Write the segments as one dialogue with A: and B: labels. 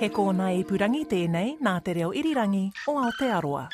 A: He kōna i purangi tēnei nā te reo irirangi o Aotearoa.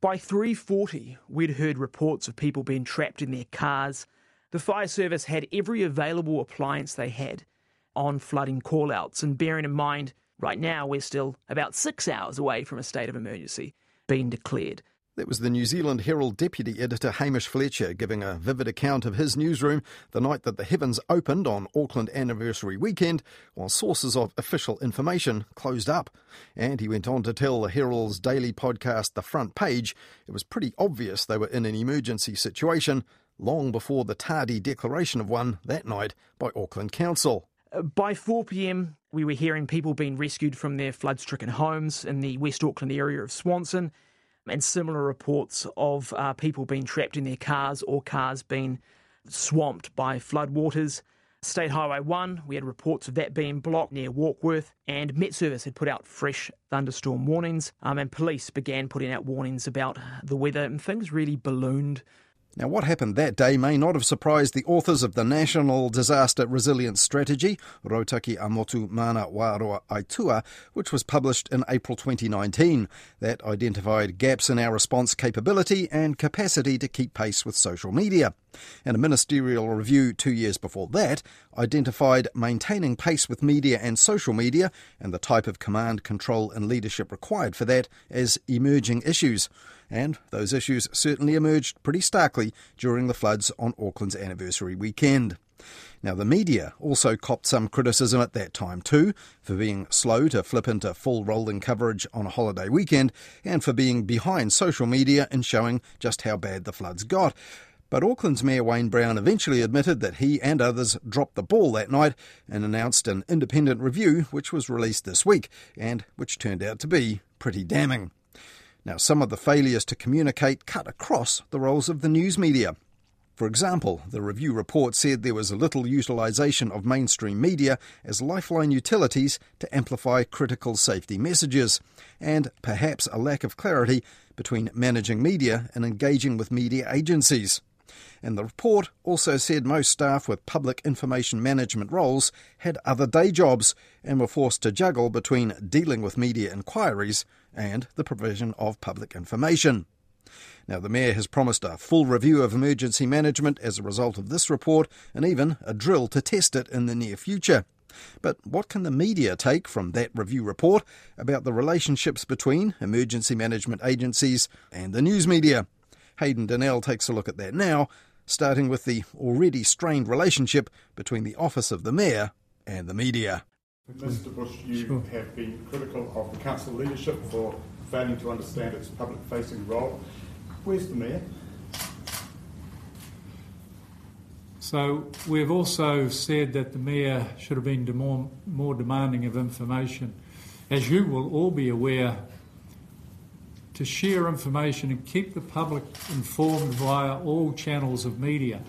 B: By 3:40, we'd heard reports of people being trapped in their cars. The fire service had every available appliance they had on flooding callouts, and bearing in mind, right now we're still about six hours away from a state of emergency being declared.
C: That was the New Zealand Herald Deputy Editor Hamish Fletcher giving a vivid account of his newsroom the night that the heavens opened on Auckland anniversary weekend, while sources of official information closed up. And he went on to tell the Herald's daily podcast, The Front Page, it was pretty obvious they were in an emergency situation long before the tardy declaration of one that night by Auckland Council.
B: By 4 pm, we were hearing people being rescued from their flood stricken homes in the West Auckland area of Swanson and similar reports of uh, people being trapped in their cars or cars being swamped by floodwaters. State Highway 1, we had reports of that being blocked near Warkworth, and Met Service had put out fresh thunderstorm warnings, um, and police began putting out warnings about the weather, and things really ballooned
C: now, what happened that day may not have surprised the authors of the National Disaster Resilience Strategy, Rotaki Amotu Mana Waroa Aitua, which was published in April 2019. That identified gaps in our response capability and capacity to keep pace with social media. And a ministerial review two years before that identified maintaining pace with media and social media and the type of command, control, and leadership required for that as emerging issues. And those issues certainly emerged pretty starkly during the floods on Auckland's anniversary weekend. Now, the media also copped some criticism at that time too, for being slow to flip into full rolling coverage on a holiday weekend, and for being behind social media in showing just how bad the floods got. But Auckland's Mayor Wayne Brown eventually admitted that he and others dropped the ball that night and announced an independent review which was released this week, and which turned out to be pretty damning. Now, some of the failures to communicate cut across the roles of the news media. For example, the review report said there was a little utilisation of mainstream media as lifeline utilities to amplify critical safety messages, and perhaps a lack of clarity between managing media and engaging with media agencies. And the report also said most staff with public information management roles had other day jobs and were forced to juggle between dealing with media inquiries and the provision of public information. Now, the Mayor has promised a full review of emergency management as a result of this report and even a drill to test it in the near future. But what can the media take from that review report about the relationships between emergency management agencies and the news media? Hayden Donnell takes a look at that now, starting with the already strained relationship between the Office of the Mayor and the media.
D: Mr Bush, you sure. have been critical of the council leadership for failing to understand its public facing role. Where's the Mayor?
E: So we've also said that the Mayor should have been more, more demanding of information. As you will all be aware, to share information and keep the public informed via all channels of media,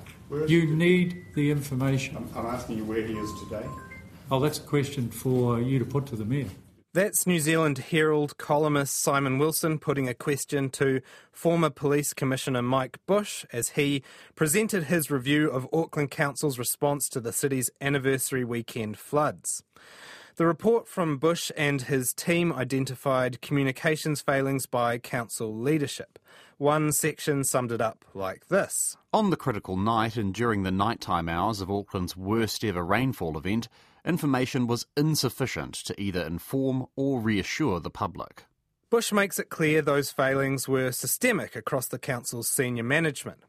E: you need the information.
D: I'm, I'm asking you where he is today.
E: Oh, that's a question for you to put to the Mayor.
F: That's New Zealand Herald columnist Simon Wilson putting a question to former Police Commissioner Mike Bush as he presented his review of Auckland Council's response to the city's anniversary weekend floods. The report from Bush and his team identified communications failings by council leadership. One section summed it up like this
G: On the critical night and during the nighttime hours of Auckland's worst ever rainfall event, information was insufficient to either inform or reassure the public.
F: Bush makes it clear those failings were systemic across the council's senior management.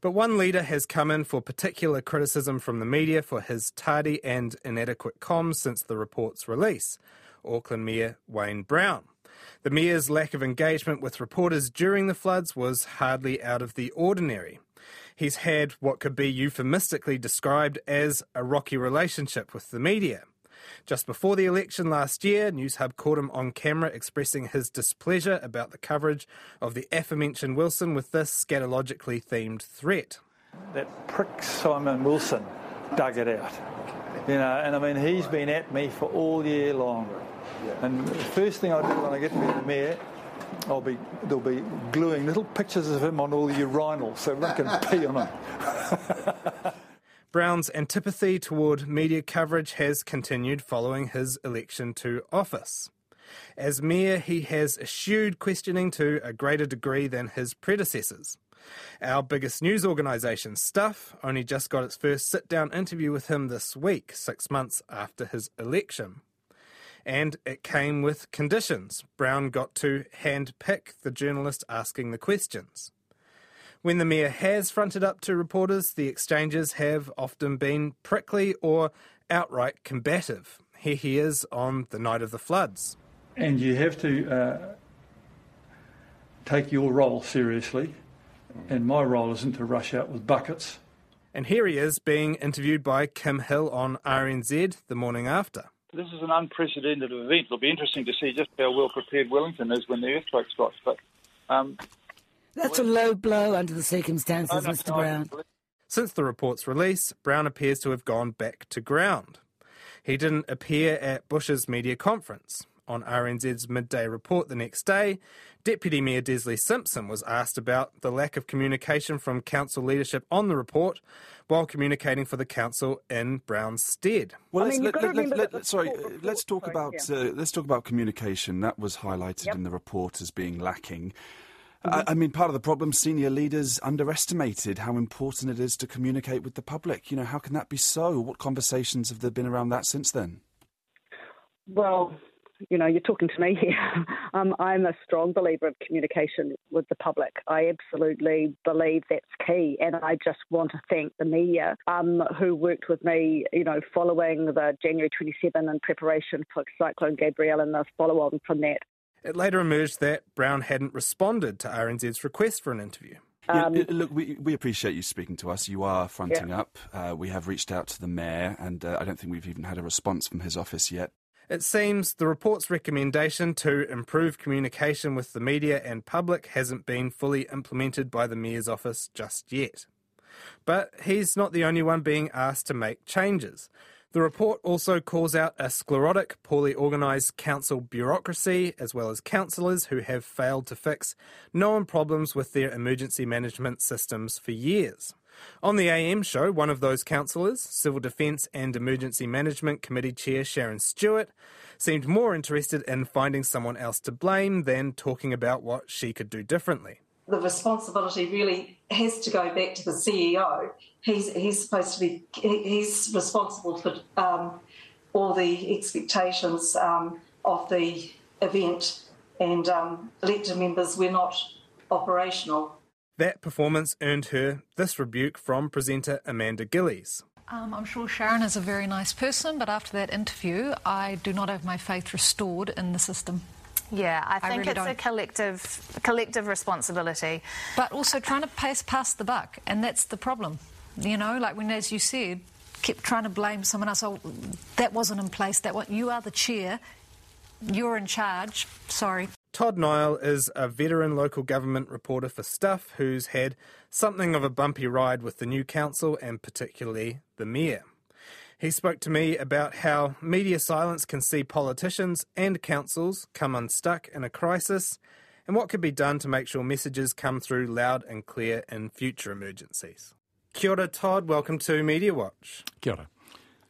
F: But one leader has come in for particular criticism from the media for his tardy and inadequate comms since the report's release Auckland Mayor Wayne Brown. The Mayor's lack of engagement with reporters during the floods was hardly out of the ordinary he's had what could be euphemistically described as a rocky relationship with the media. Just before the election last year, Newshub caught him on camera expressing his displeasure about the coverage of the aforementioned Wilson with this scatologically themed threat.
H: That prick Simon Wilson dug it out. You know, and I mean, he's been at me for all year long. And the first thing I do when I get to be the mayor I'll be they'll be gluing little pictures of him on all the urinals so everyone can pee on him.
F: Brown's antipathy toward media coverage has continued following his election to office. As Mayor, he has eschewed questioning to a greater degree than his predecessors. Our biggest news organisation, Stuff, only just got its first sit down interview with him this week, six months after his election. And it came with conditions. Brown got to hand pick the journalist asking the questions. When the Mayor has fronted up to reporters, the exchanges have often been prickly or outright combative. Here he is on the night of the floods.
I: And you have to uh, take your role seriously, and my role isn't to rush out with buckets.
F: And here he is being interviewed by Kim Hill on RNZ the morning after.
J: This is an unprecedented event. It'll be interesting to see just how well prepared Wellington is when the earthquake strikes. But um,
K: that's a low blow under the circumstances, Mr. Brown.
F: Since the report's release, Brown appears to have gone back to ground. He didn't appear at Bush's media conference. On RNZ's midday report the next day, Deputy Mayor Desley Simpson was asked about the lack of communication from council leadership on the report while communicating for the council in Brown's stead.
L: Well, let's, let, let, let, sorry, let's talk about uh, let's talk about communication. That was highlighted yep. in the report as being lacking. Mm-hmm. I, I, mean, part of the problem, senior leaders underestimated how important it is to communicate with the public. You know, how can that be so? What conversations have there been around that since then?
M: Well, you know, you're talking to me here. um, I'm a strong believer of communication with the public. I absolutely believe that's key, and I just want to thank the media um, who worked with me, you know, following the January 27 in preparation for Cyclone Gabrielle and the follow-on from that.
F: It later emerged that Brown hadn't responded to RNZ's request for an interview.
L: Yeah, um, look, we, we appreciate you speaking to us. You are fronting yeah. up. Uh, we have reached out to the mayor, and uh, I don't think we've even had a response from his office yet.
F: It seems the report's recommendation to improve communication with the media and public hasn't been fully implemented by the Mayor's office just yet. But he's not the only one being asked to make changes. The report also calls out a sclerotic, poorly organised council bureaucracy, as well as councillors who have failed to fix known problems with their emergency management systems for years. On the AM show, one of those councillors, Civil Defence and Emergency Management Committee Chair Sharon Stewart, seemed more interested in finding someone else to blame than talking about what she could do differently.
N: The responsibility really has to go back to the CEO. He's, he's supposed to be, he's responsible for um, all the expectations um, of the event, and um, elected members, we're not operational.
F: That performance earned her this rebuke from presenter Amanda Gillies.
O: Um, I'm sure Sharon is a very nice person, but after that interview, I do not have my faith restored in the system.
P: Yeah, I think I really it's don't. a collective collective responsibility.
O: But also trying to pass past the buck, and that's the problem. You know, like when, as you said, kept trying to blame someone else. Oh, that wasn't in place. That what you are the chair. You're in charge. Sorry.
F: Todd Niall is a veteran local government reporter for Stuff who's had something of a bumpy ride with the new council and particularly the mayor. He spoke to me about how media silence can see politicians and councils come unstuck in a crisis and what could be done to make sure messages come through loud and clear in future emergencies. Kia ora, Todd. Welcome to Media Watch.
Q: Kia ora.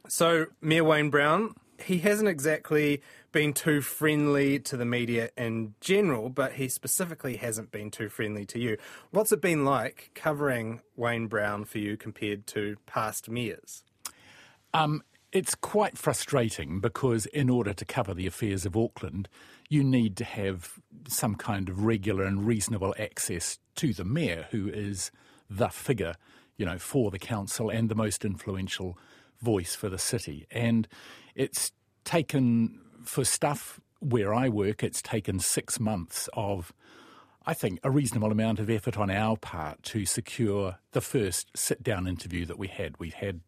F: So, Mayor Wayne Brown, he hasn't exactly been too friendly to the media in general, but he specifically hasn't been too friendly to you. What's it been like covering Wayne Brown for you compared to past mayors?
Q: Um, it's quite frustrating because, in order to cover the affairs of Auckland, you need to have some kind of regular and reasonable access to the mayor, who is the figure, you know, for the council and the most influential voice for the city. And it's taken for stuff where I work, it's taken six months of, I think, a reasonable amount of effort on our part to secure the first sit down interview that we had. We had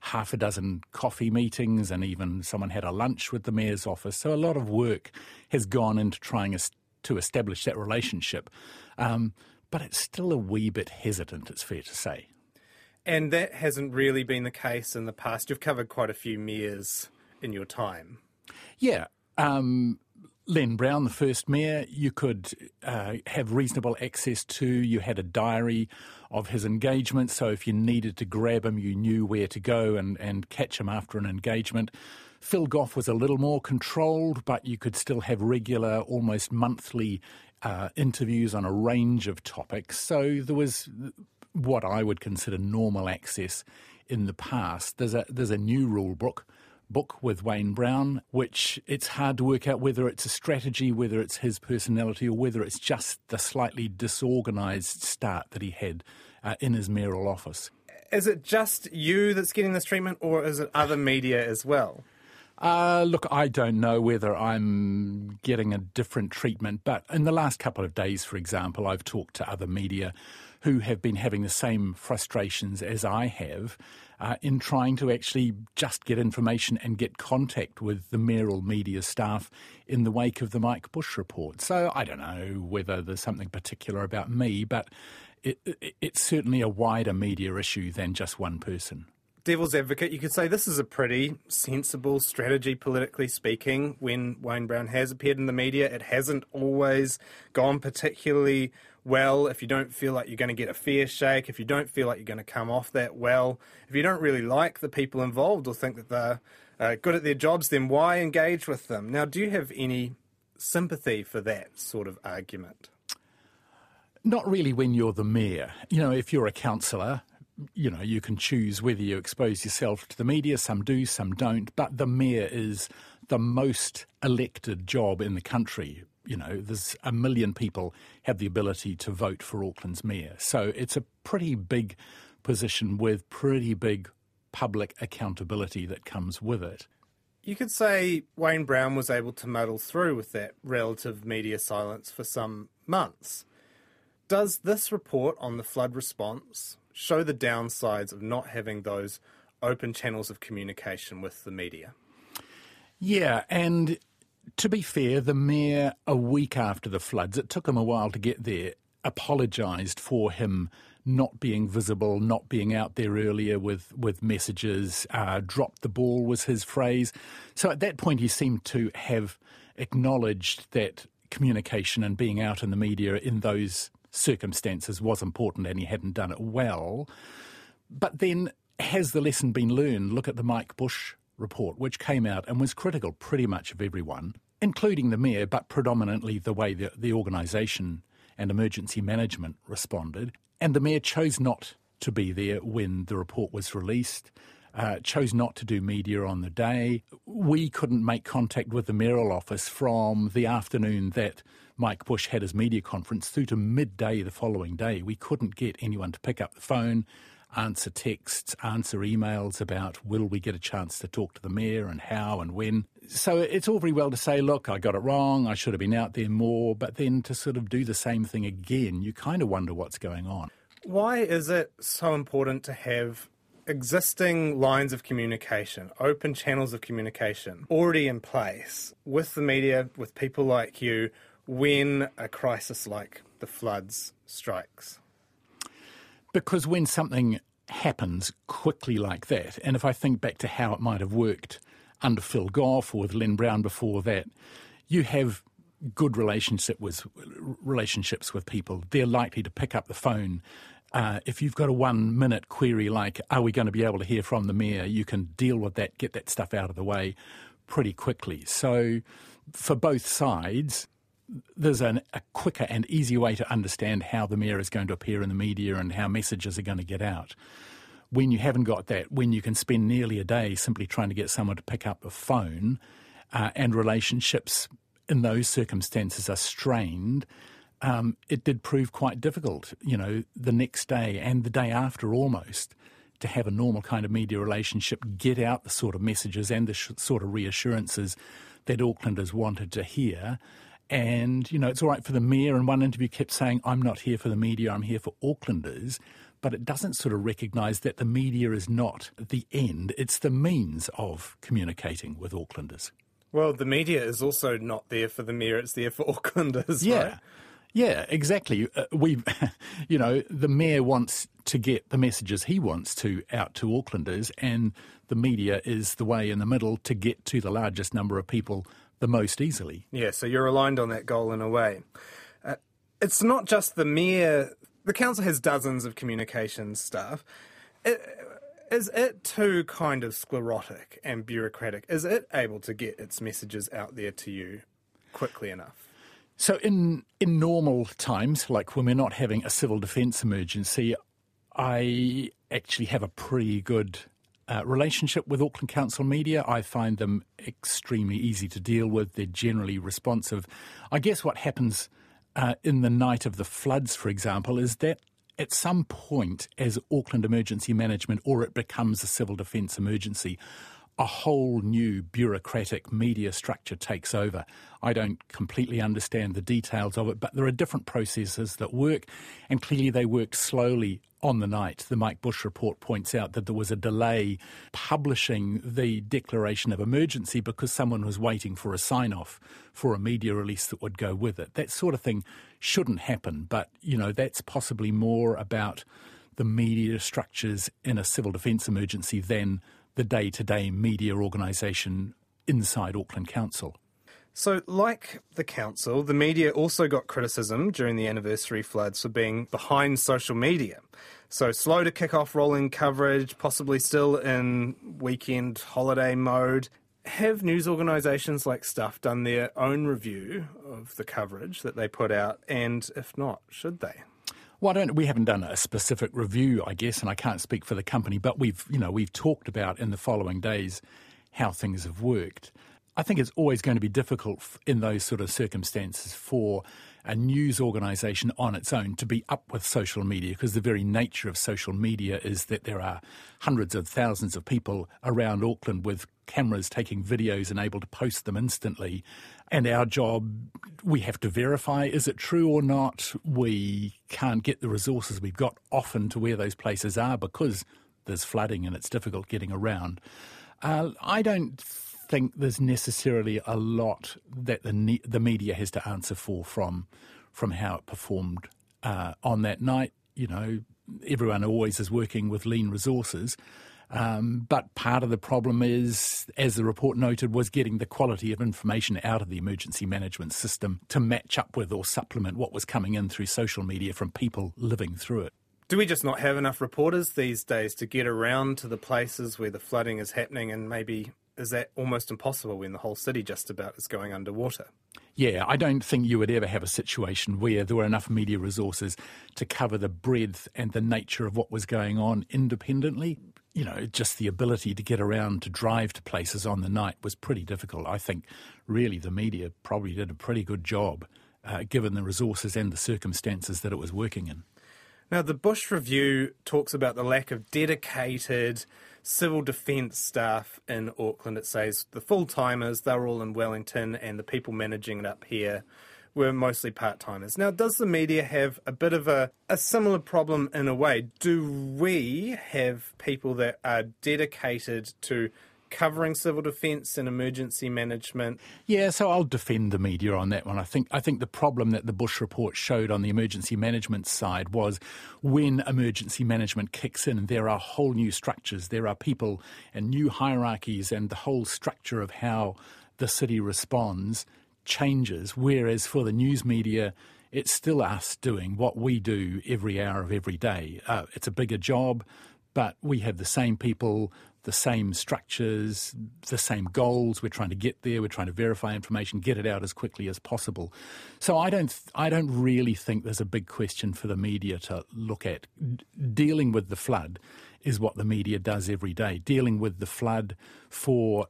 Q: half a dozen coffee meetings and even someone had a lunch with the mayor's office. So a lot of work has gone into trying to establish that relationship. Um, but it's still a wee bit hesitant, it's fair to say.
F: And that hasn't really been the case in the past. You've covered quite a few mayors in your time.
Q: Yeah. Um, Len Brown, the first mayor, you could uh, have reasonable access to. You had a diary of his engagements, so if you needed to grab him, you knew where to go and, and catch him after an engagement. Phil Goff was a little more controlled, but you could still have regular, almost monthly uh, interviews on a range of topics. So there was what I would consider normal access in the past. There's a there's a new rule book book with Wayne Brown, which it's hard to work out whether it's a strategy, whether it's his personality, or whether it's just the slightly disorganised start that he had uh, in his mayoral office.
F: Is it just you that's getting this treatment, or is it other media as well?
Q: Uh, look, I don't know whether I'm getting a different treatment, but in the last couple of days, for example, I've talked to other media who have been having the same frustrations as I have uh, in trying to actually just get information and get contact with the mayoral media staff in the wake of the Mike Bush report. So I don't know whether there's something particular about me, but it, it, it's certainly a wider media issue than just one person
F: devil's advocate, you could say this is a pretty sensible strategy, politically speaking, when Wayne Brown has appeared in the media. It hasn't always gone particularly well. If you don't feel like you're going to get a fair shake, if you don't feel like you're going to come off that well, if you don't really like the people involved or think that they're uh, good at their jobs, then why engage with them? Now, do you have any sympathy for that sort of argument?
Q: Not really when you're the mayor. You know, if you're a councillor, you know, you can choose whether you expose yourself to the media. Some do, some don't. But the mayor is the most elected job in the country. You know, there's a million people have the ability to vote for Auckland's mayor. So it's a pretty big position with pretty big public accountability that comes with it.
F: You could say Wayne Brown was able to muddle through with that relative media silence for some months. Does this report on the flood response show the downsides of not having those open channels of communication with the media.
Q: Yeah, and to be fair, the mayor, a week after the floods, it took him a while to get there, apologised for him not being visible, not being out there earlier with, with messages, uh, dropped the ball was his phrase. So at that point, he seemed to have acknowledged that communication and being out in the media in those circumstances was important and he hadn't done it well. But then, has the lesson been learned? Look at the Mike Bush report, which came out and was critical pretty much of everyone, including the mayor, but predominantly the way the, the organisation and emergency management responded. And the mayor chose not to be there when the report was released. Uh, chose not to do media on the day. We couldn't make contact with the mayoral office from the afternoon that Mike Bush had his media conference through to midday the following day. We couldn't get anyone to pick up the phone, answer texts, answer emails about will we get a chance to talk to the mayor and how and when. So it's all very well to say, look, I got it wrong, I should have been out there more, but then to sort of do the same thing again, you kind of wonder what's going on.
F: Why is it so important to have existing lines of communication, open channels of communication already in place with the media, with people like you, when a crisis like the floods strikes?
Q: Because when something happens quickly like that, and if I think back to how it might have worked under Phil Goff or with Len Brown before that, you have good relationship with relationships with people. They're likely to pick up the phone. Uh, if you've got a one minute query like, are we going to be able to hear from the mayor? You can deal with that, get that stuff out of the way pretty quickly. So, for both sides, there's an, a quicker and easier way to understand how the mayor is going to appear in the media and how messages are going to get out. When you haven't got that, when you can spend nearly a day simply trying to get someone to pick up a phone, uh, and relationships in those circumstances are strained, um, it did prove quite difficult. You know, the next day and the day after almost to have a normal kind of media relationship, get out the sort of messages and the sh- sort of reassurances that Aucklanders wanted to hear. And, you know, it's all right for the mayor. And one interview, kept saying, I'm not here for the media, I'm here for Aucklanders. But it doesn't sort of recognise that the media is not the end, it's the means of communicating with Aucklanders.
F: Well, the media is also not there for the mayor, it's there for Aucklanders.
Q: Yeah.
F: Right?
Q: Yeah, exactly. Uh, we, you know, the mayor wants to get the messages he wants to out to Aucklanders, and the media is the way in the middle to get to the largest number of people the most easily.
F: Yeah, so you're aligned on that goal in a way. Uh, it's not just the mere. The council has dozens of communications staff. It, Is it too kind of sclerotic and bureaucratic? Is it able to get its messages out there to you quickly enough?
Q: So, in in normal times, like when we're not having a civil defence emergency, I actually have a pretty good uh, relationship with Auckland Council media. I find them extremely easy to deal with. They're generally responsive. I guess what happens uh, in the night of the floods, for example, is that at some point, as Auckland Emergency Management or it becomes a civil defence emergency, a whole new bureaucratic media structure takes over. I don't completely understand the details of it, but there are different processes that work, and clearly they worked slowly on the night. The Mike Bush report points out that there was a delay publishing the declaration of emergency because someone was waiting for a sign off for a media release that would go with it. That sort of thing shouldn't happen, but you know, that's possibly more about the media structures in a civil defence emergency than the day to day media organisation inside Auckland Council.
F: So, like the council, the media also got criticism during the anniversary floods for being behind social media. So, slow to kick off rolling coverage, possibly still in weekend holiday mode. Have news organisations like Stuff done their own review of the coverage that they put out? And if not, should they?
Q: Well, don't, we haven't done a specific review, I guess, and I can't speak for the company, but we've, you know, we've talked about in the following days how things have worked. I think it's always going to be difficult in those sort of circumstances for a news organisation on its own to be up with social media because the very nature of social media is that there are hundreds of thousands of people around Auckland with cameras taking videos and able to post them instantly. And our job, we have to verify is it true or not. We can't get the resources we've got often to where those places are because there's flooding and it's difficult getting around. Uh, I don't think there's necessarily a lot that the the media has to answer for from from how it performed uh, on that night. You know, everyone always is working with lean resources. Um, but part of the problem is, as the report noted, was getting the quality of information out of the emergency management system to match up with or supplement what was coming in through social media from people living through it.
F: Do we just not have enough reporters these days to get around to the places where the flooding is happening and maybe is that almost impossible when the whole city just about is going underwater?
Q: Yeah, I don't think you would ever have a situation where there were enough media resources to cover the breadth and the nature of what was going on independently. You know, just the ability to get around to drive to places on the night was pretty difficult. I think really the media probably did a pretty good job uh, given the resources and the circumstances that it was working in.
F: Now, the Bush Review talks about the lack of dedicated civil defence staff in Auckland. It says the full timers, they're all in Wellington, and the people managing it up here were mostly part timers. Now, does the media have a bit of a, a similar problem in a way? Do we have people that are dedicated to covering civil defence and emergency management.
Q: Yeah, so I'll defend the media on that one. I think I think the problem that the Bush report showed on the emergency management side was when emergency management kicks in, there are whole new structures, there are people and new hierarchies, and the whole structure of how the city responds changes. Whereas for the news media, it's still us doing what we do every hour of every day. Uh, it's a bigger job, but we have the same people the same structures, the same goals. We're trying to get there. We're trying to verify information, get it out as quickly as possible. So I don't, I don't really think there's a big question for the media to look at. dealing with the flood is what the media does every day. Dealing with the flood for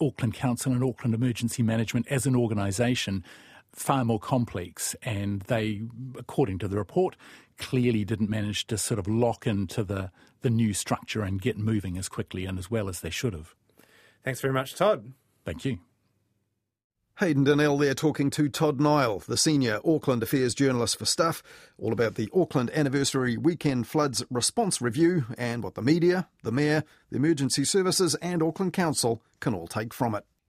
Q: Auckland Council and Auckland Emergency Management as an organisation far more complex, and they, according to the report, clearly didn't manage to sort of lock into the, the new structure and get moving as quickly and as well as they should have.
F: Thanks very much, Todd.
Q: Thank you.
C: Hayden Donnell there talking to Todd Niall, the senior Auckland Affairs journalist for Stuff, all about the Auckland Anniversary Weekend Floods Response Review and what the media, the Mayor, the emergency services, and Auckland Council can all take from it.